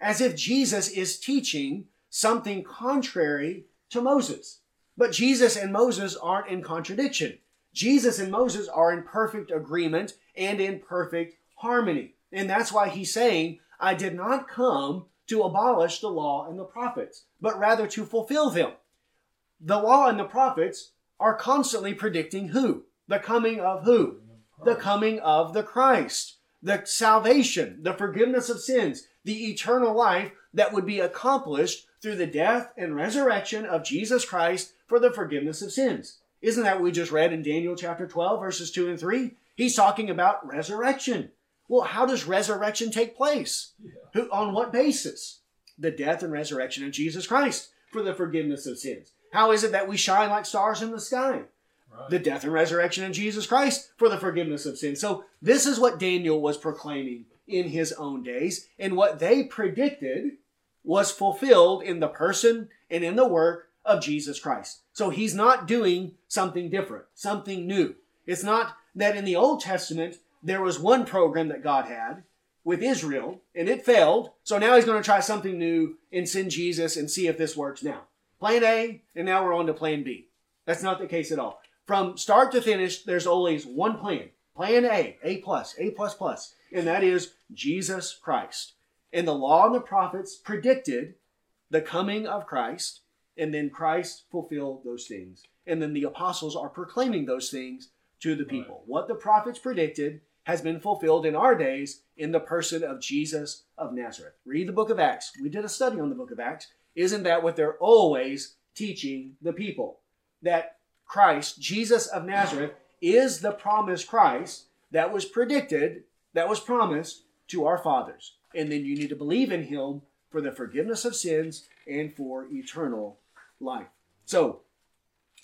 As if Jesus is teaching something contrary to Moses. But Jesus and Moses aren't in contradiction. Jesus and Moses are in perfect agreement and in perfect harmony. And that's why he's saying, I did not come to abolish the law and the prophets, but rather to fulfill them. The law and the prophets are constantly predicting who? The coming of who? The coming of the Christ, the salvation, the forgiveness of sins, the eternal life that would be accomplished through the death and resurrection of Jesus Christ for the forgiveness of sins. Isn't that what we just read in Daniel chapter 12, verses 2 and 3? He's talking about resurrection. Well, how does resurrection take place? Yeah. Who, on what basis? The death and resurrection of Jesus Christ for the forgiveness of sins. How is it that we shine like stars in the sky? Right. The death and resurrection of Jesus Christ for the forgiveness of sins. So, this is what Daniel was proclaiming in his own days, and what they predicted was fulfilled in the person and in the work of Jesus Christ. So, he's not doing something different, something new. It's not that in the Old Testament there was one program that God had with Israel and it failed. So now he's going to try something new and send Jesus and see if this works now. Plan A, and now we're on to plan B. That's not the case at all. From start to finish, there's always one plan. Plan A, A plus, A plus plus, and that is Jesus Christ. And the law and the prophets predicted the coming of Christ, and then Christ fulfilled those things. And then the apostles are proclaiming those things to the people. Right. What the prophets predicted has been fulfilled in our days in the person of Jesus of Nazareth. Read the book of Acts. We did a study on the book of Acts. Isn't that what they're always teaching the people? That Christ, Jesus of Nazareth, is the promised Christ that was predicted, that was promised to our fathers. And then you need to believe in him for the forgiveness of sins and for eternal life. So,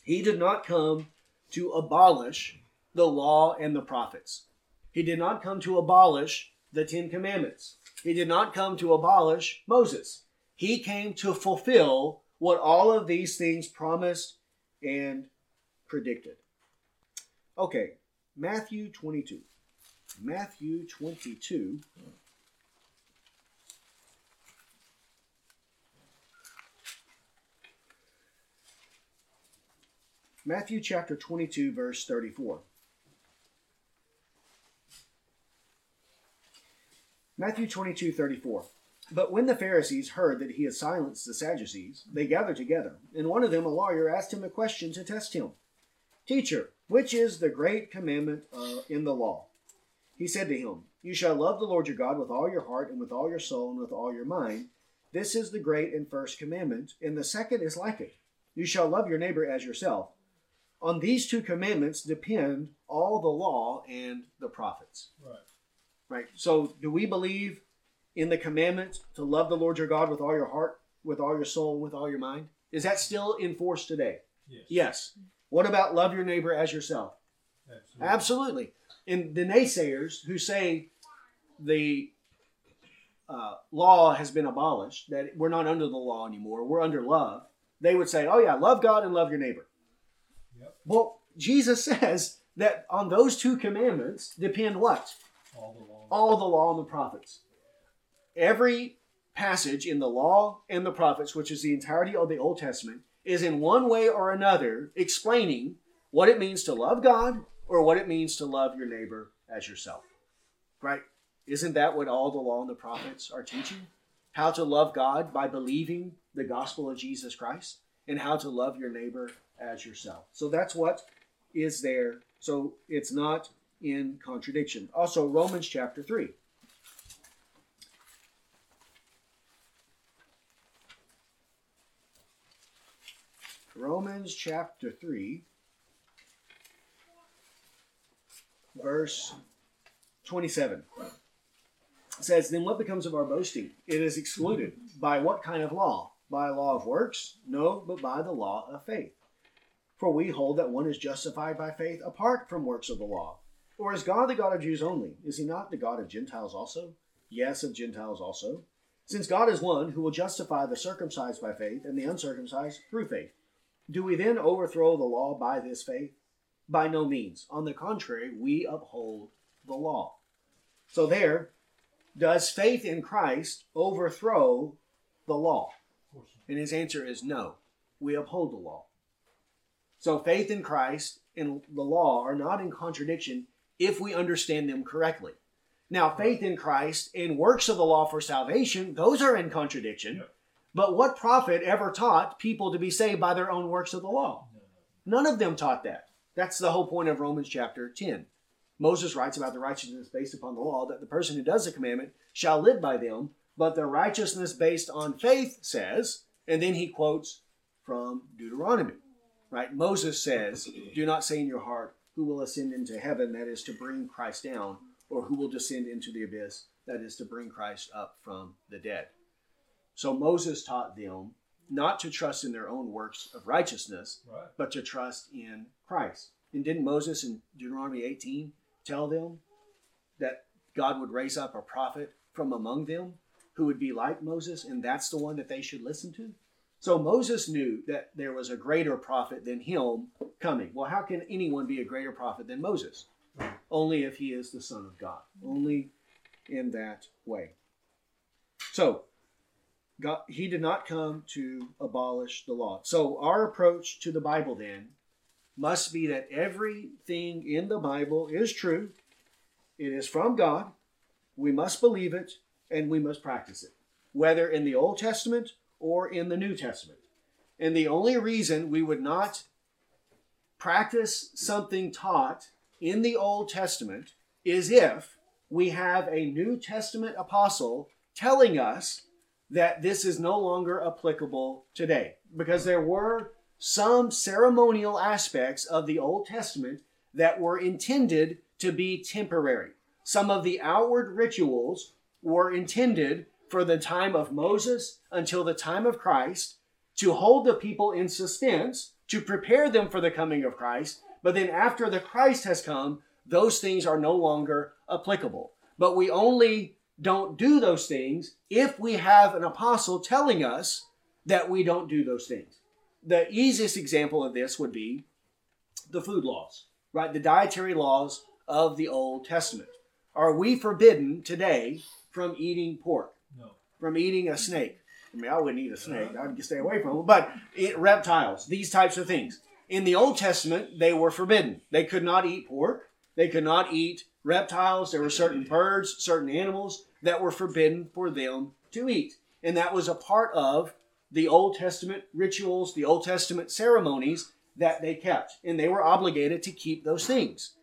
he did not come to abolish the law and the prophets. He did not come to abolish the Ten Commandments. He did not come to abolish Moses. He came to fulfill what all of these things promised and predicted. Okay, Matthew 22. Matthew 22. Matthew chapter 22, verse 34. Matthew 22, 34. But when the Pharisees heard that he had silenced the Sadducees, they gathered together, and one of them, a lawyer, asked him a question to test him Teacher, which is the great commandment uh, in the law? He said to him, You shall love the Lord your God with all your heart, and with all your soul, and with all your mind. This is the great and first commandment, and the second is like it. You shall love your neighbor as yourself. On these two commandments depend all the law and the prophets. Right. Right. So, do we believe in the commandment to love the Lord your God with all your heart, with all your soul, with all your mind? Is that still in force today? Yes. yes. What about love your neighbor as yourself? Absolutely. Absolutely. And the naysayers who say the uh, law has been abolished, that we're not under the law anymore, we're under love, they would say, oh, yeah, love God and love your neighbor. Well, Jesus says that on those two commandments depend what? All the law. All the law and the prophets. Every passage in the law and the prophets, which is the entirety of the Old Testament, is in one way or another explaining what it means to love God or what it means to love your neighbor as yourself. Right? Isn't that what all the law and the prophets are teaching? How to love God by believing the gospel of Jesus Christ and how to love your neighbor as yourself. So that's what is there. So it's not in contradiction. Also, Romans chapter 3. Romans chapter 3, verse 27 says, Then what becomes of our boasting? It is excluded. By what kind of law? By a law of works? No, but by the law of faith. For we hold that one is justified by faith apart from works of the law. Or is God the God of Jews only? Is he not the God of Gentiles also? Yes, of Gentiles also. Since God is one who will justify the circumcised by faith and the uncircumcised through faith. Do we then overthrow the law by this faith? By no means. On the contrary, we uphold the law. So, there, does faith in Christ overthrow the law? And his answer is no. We uphold the law. So faith in Christ and the law are not in contradiction if we understand them correctly. Now, faith in Christ and works of the law for salvation, those are in contradiction. But what prophet ever taught people to be saved by their own works of the law? None of them taught that. That's the whole point of Romans chapter 10. Moses writes about the righteousness based upon the law that the person who does the commandment shall live by them, but the righteousness based on faith says, and then he quotes from Deuteronomy. Right? Moses says, Do not say in your heart, Who will ascend into heaven, that is to bring Christ down, or who will descend into the abyss, that is to bring Christ up from the dead. So Moses taught them not to trust in their own works of righteousness, Right. but to trust in Christ. And didn't Moses in Deuteronomy 18 tell them that God would raise up a prophet from among them who would be like Moses, and that's the one that they should listen to? So Moses knew that there was a greater prophet than him coming. Well, how can anyone be a greater prophet than Moses? Only if he is the Son of God. Only in that way. So, God, he did not come to abolish the law. So, our approach to the Bible then must be that everything in the Bible is true, it is from God, we must believe it, and we must practice it, whether in the Old Testament or in the New Testament. And the only reason we would not practice something taught in the Old Testament is if we have a New Testament apostle telling us that this is no longer applicable today. Because there were some ceremonial aspects of the Old Testament that were intended to be temporary. Some of the outward rituals were intended for the time of Moses until the time of Christ to hold the people in suspense, to prepare them for the coming of Christ. But then after the Christ has come, those things are no longer applicable. But we only don't do those things if we have an apostle telling us that we don't do those things. The easiest example of this would be the food laws, right? The dietary laws of the Old Testament. Are we forbidden today from eating pork. From eating a snake? I mean, I wouldn't eat a uh-huh. snake. I'd stay away from them. But it, reptiles, these types of things. In the Old Testament, they were forbidden. They could not eat pork. They could not eat reptiles. There were certain birds, certain animals that were forbidden for them to eat. And that was a part of the Old Testament rituals, the Old Testament ceremonies that they kept. And they were obligated to keep those things.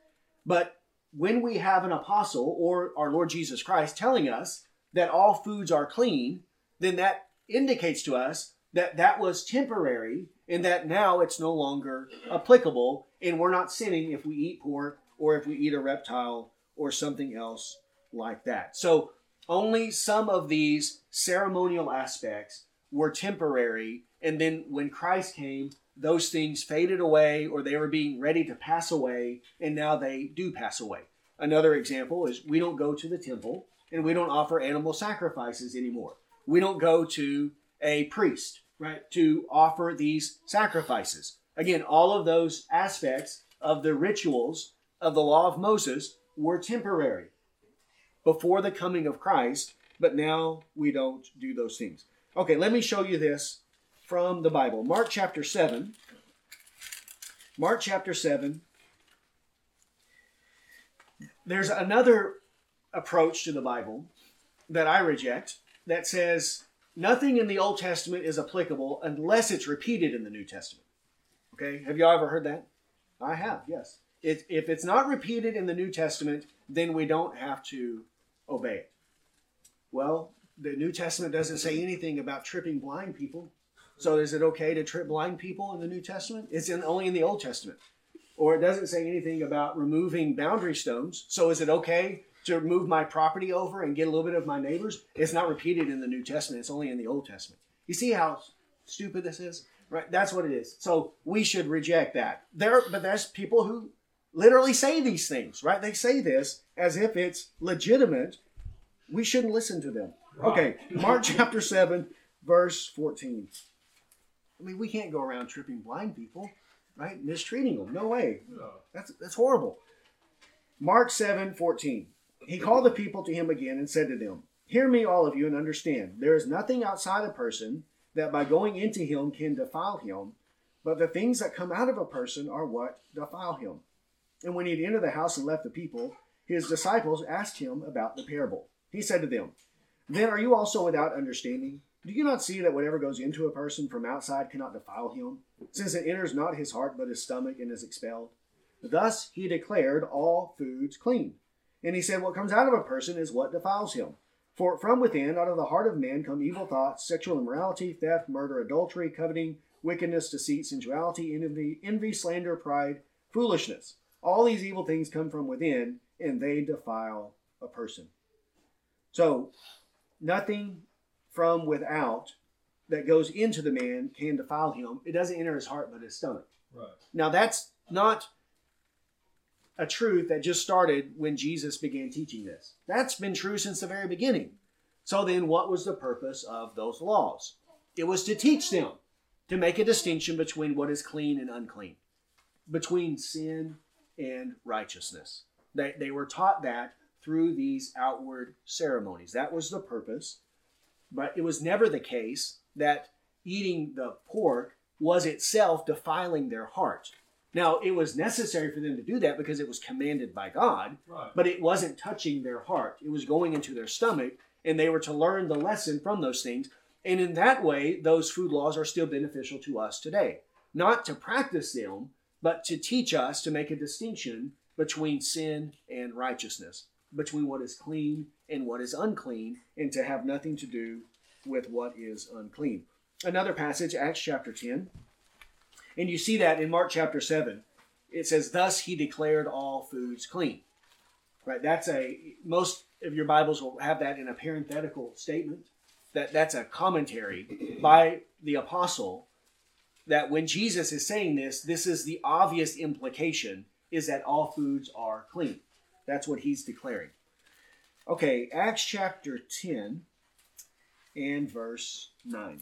But when we have an apostle or our Lord Jesus Christ telling us that all foods are clean, then that indicates to us that that was temporary and that now it's no longer applicable and we're not sinning if we eat pork or if we eat a reptile or something else like that. So only some of these ceremonial aspects were temporary and then when Christ came those things faded away or they were being ready to pass away and now they do pass away. Another example is we don't go to the temple and we don't offer animal sacrifices anymore. We don't go to a priest, right, to offer these sacrifices. Again, all of those aspects of the rituals of the law of Moses were temporary before the coming of Christ, but now we don't do those things. Okay, let me show you this from the Bible. Mark chapter 7. Mark chapter 7. There's another approach to the Bible that I reject that says nothing in the Old Testament is applicable unless it's repeated in the New Testament. Okay, have y'all ever heard that? I have, yes. It, if it's not repeated in the New Testament, then we don't have to obey it. Well, the New Testament doesn't say anything about tripping blind people. So is it okay to trip blind people in the New Testament? It's in, only in the Old Testament. Or it doesn't say anything about removing boundary stones. So is it okay to move my property over and get a little bit of my neighbors? It's not repeated in the New Testament. It's only in the Old Testament. You see how stupid this is? Right? That's what it is. So we should reject that. There, but there's people who literally say these things, right? They say this as if it's legitimate. We shouldn't listen to them. Okay, Mark chapter 7, verse 14. I mean, we can't go around tripping blind people, right? Mistreating them. No way. That's, that's horrible. Mark 7, 14. He called the people to him again and said to them, Hear me, all of you, and understand. There is nothing outside a person that by going into him can defile him, But the things that come out of a person are what defile him. And when he had entered the house and left the people, his disciples asked him about the parable. He said to them, Then are you also without understanding? Do you not see that whatever goes into a person from outside cannot defile him, since it enters not his heart but his stomach and is expelled? Thus he declared all foods clean. And he said, What comes out of a person is what defiles him. For from within, out of the heart of man, come evil thoughts, sexual immorality, theft, murder, adultery, coveting, wickedness, deceit, sensuality, envy, envy, slander, pride, foolishness. All these evil things come from within, and they defile a person. So, nothing from without that goes into the man can defile him. It doesn't enter his heart, but his stomach. Right. Now, that's not a truth that just started when Jesus began teaching this. That's been true since the very beginning. So, then what was the purpose of those laws? It was to teach them to make a distinction between what is clean and unclean, between sin and righteousness. They, they were taught that through these outward ceremonies. That was the purpose. But it was never the case that eating the pork was itself defiling their heart. Now, it was necessary for them to do that because it was commanded by God, Right. but it wasn't touching their heart. It was going into their stomach, and they were to learn the lesson from those things. And in that way, those food laws are still beneficial to us today. Not to practice them, but to teach us to make a distinction between sin and righteousness, between what is clean and what is unclean, and to have nothing to do with what is unclean. Another passage, Acts chapter 10, and you see that in Mark chapter 7. It says, Thus he declared all foods clean. Right? That's a, most of your Bibles will have that in a parenthetical statement. That, that's a commentary by the apostle that when Jesus is saying this, this is the obvious implication is that all foods are clean. That's what he's declaring. Okay, Acts chapter 10 and verse 9.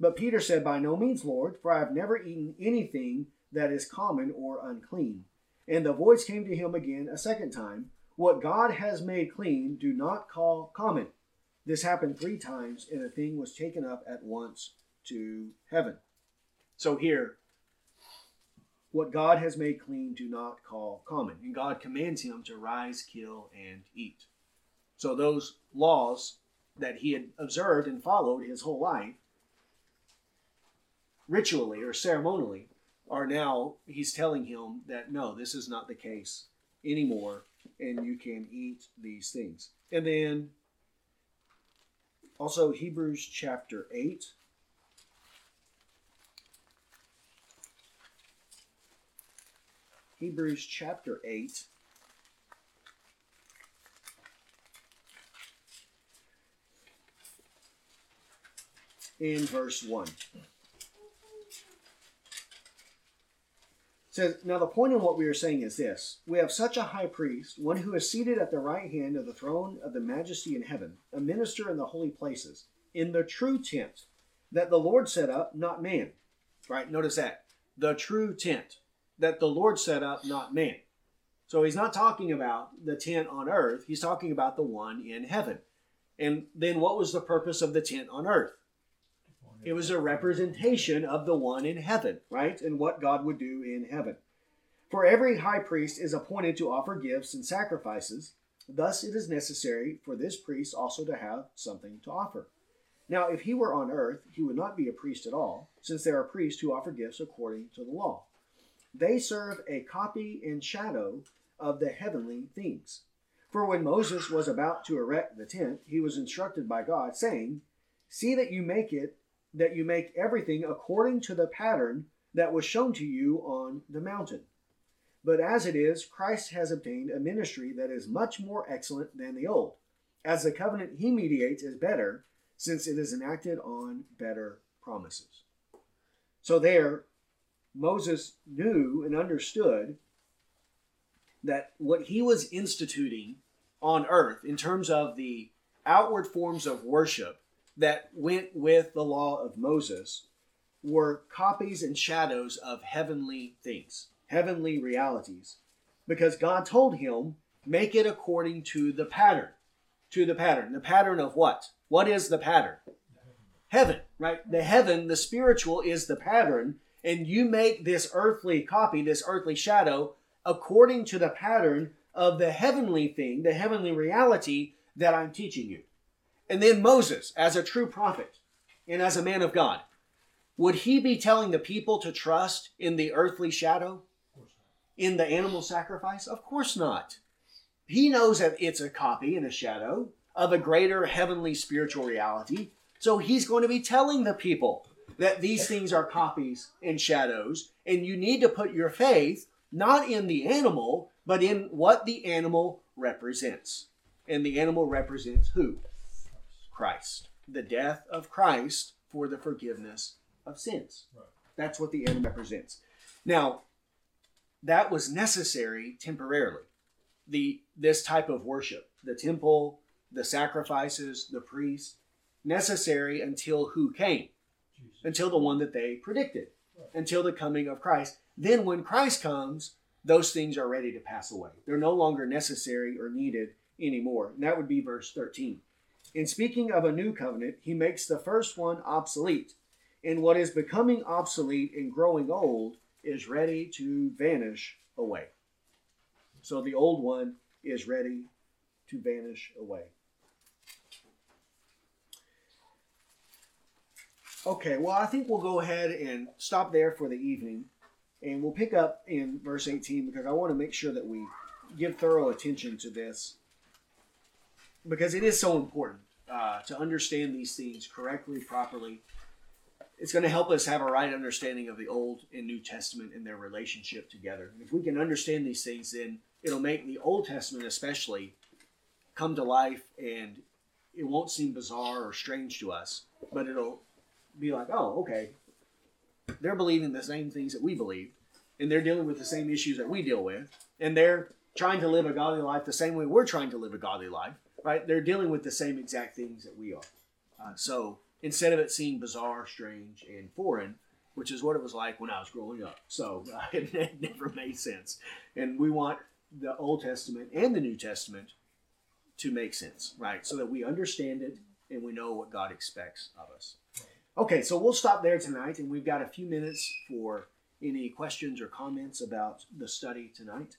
But Peter said, By no means, Lord, for I have never eaten anything that is common or unclean. And the voice came to him again a second time, What God has made clean, do not call common. This happened three times, and the thing was taken up at once to heaven. So here, what God has made clean, do not call common. And God commands him to rise, kill, and eat. So those laws that he had observed and followed his whole life, ritually or ceremonially, are now, he's telling him that no, this is not the case anymore, and you can eat these things. And then also Hebrews chapter 8. Hebrews chapter 8. In verse 1. Says, Now the point in what we are saying is this We have such a high priest, one who is seated at the right hand of the throne of the majesty in heaven, a minister in the holy places, in the true tent that the Lord set up, not man. Right? Notice that. The true tent that the Lord set up, not man. So he's not talking about the tent on earth, he's talking about the one in heaven. And then what was the purpose of the tent on earth? It was a representation of the one in heaven, right? And what God would do in heaven. For every high priest is appointed to offer gifts and sacrifices. Thus, it is necessary for this priest also to have something to offer. Now, if he were on earth, he would not be a priest at all, since there are priests who offer gifts according to the law. They serve a copy and shadow of the heavenly things. For when Moses was about to erect the tent, he was instructed by God, saying, See that you make it that you make everything according to the pattern that was shown to you on the mountain. But as it is, Christ has obtained a ministry that is much more excellent than the old, as the covenant he mediates is better, since it is enacted on better promises. So there, Moses knew and understood that what he was instituting on earth in terms of the outward forms of worship that went with the law of Moses were copies and shadows of heavenly things, heavenly realities. Because God told him, make it according to the pattern. To the pattern. The pattern of what? What is the pattern? Heaven, right? The heaven, the spiritual, is the pattern. And you make this earthly copy, this earthly shadow, according to the pattern of the heavenly thing, the heavenly reality that I'm teaching you. And then Moses, as a true prophet and as a man of God, would he be telling the people to trust in the earthly shadow, in the animal sacrifice? Of course not. He knows that it's a copy and a shadow of a greater heavenly spiritual reality. So he's going to be telling the people that these things are copies and shadows, and you need to put your faith not in the animal, but in what the animal represents. And the animal represents who? Christ. The death of Christ for the forgiveness of sins. Right. That's what the end represents. Now, that was necessary temporarily. The this type of worship, the temple, the sacrifices, the priests, necessary until who came? Jesus. Until the one that they predicted, Right. until the coming of Christ. Then, when Christ comes, those things are ready to pass away. They're no longer necessary or needed anymore. And that would be verse 13. In speaking of a new covenant, he makes the first one obsolete. And what is becoming obsolete and growing old is ready to vanish away. So the old one is ready to vanish away. Okay, well, I think we'll go ahead and stop there for the evening. And we'll pick up in verse 18 because I want to make sure that we give thorough attention to this because it is so important uh, to understand these things correctly, properly. It's going to help us have a right understanding of the Old and New Testament and their relationship together. And if we can understand these things, then it'll make the Old Testament, especially, come to life and it won't seem bizarre or strange to us, but it'll be like, oh, okay, they're believing the same things that we believe, and they're dealing with the same issues that we deal with, and they're trying to live a godly life the same way we're trying to live a godly life, right? They're dealing with the same exact things that we are. Uh, so instead of it seeming bizarre, strange, and foreign, which is what it was like when I was growing up, so uh, it, it never made sense. And we want the Old Testament and the New Testament to make sense, right? So that we understand it and we know what God expects of us. Okay, so we'll stop there tonight, and we've got a few minutes for any questions or comments about the study tonight.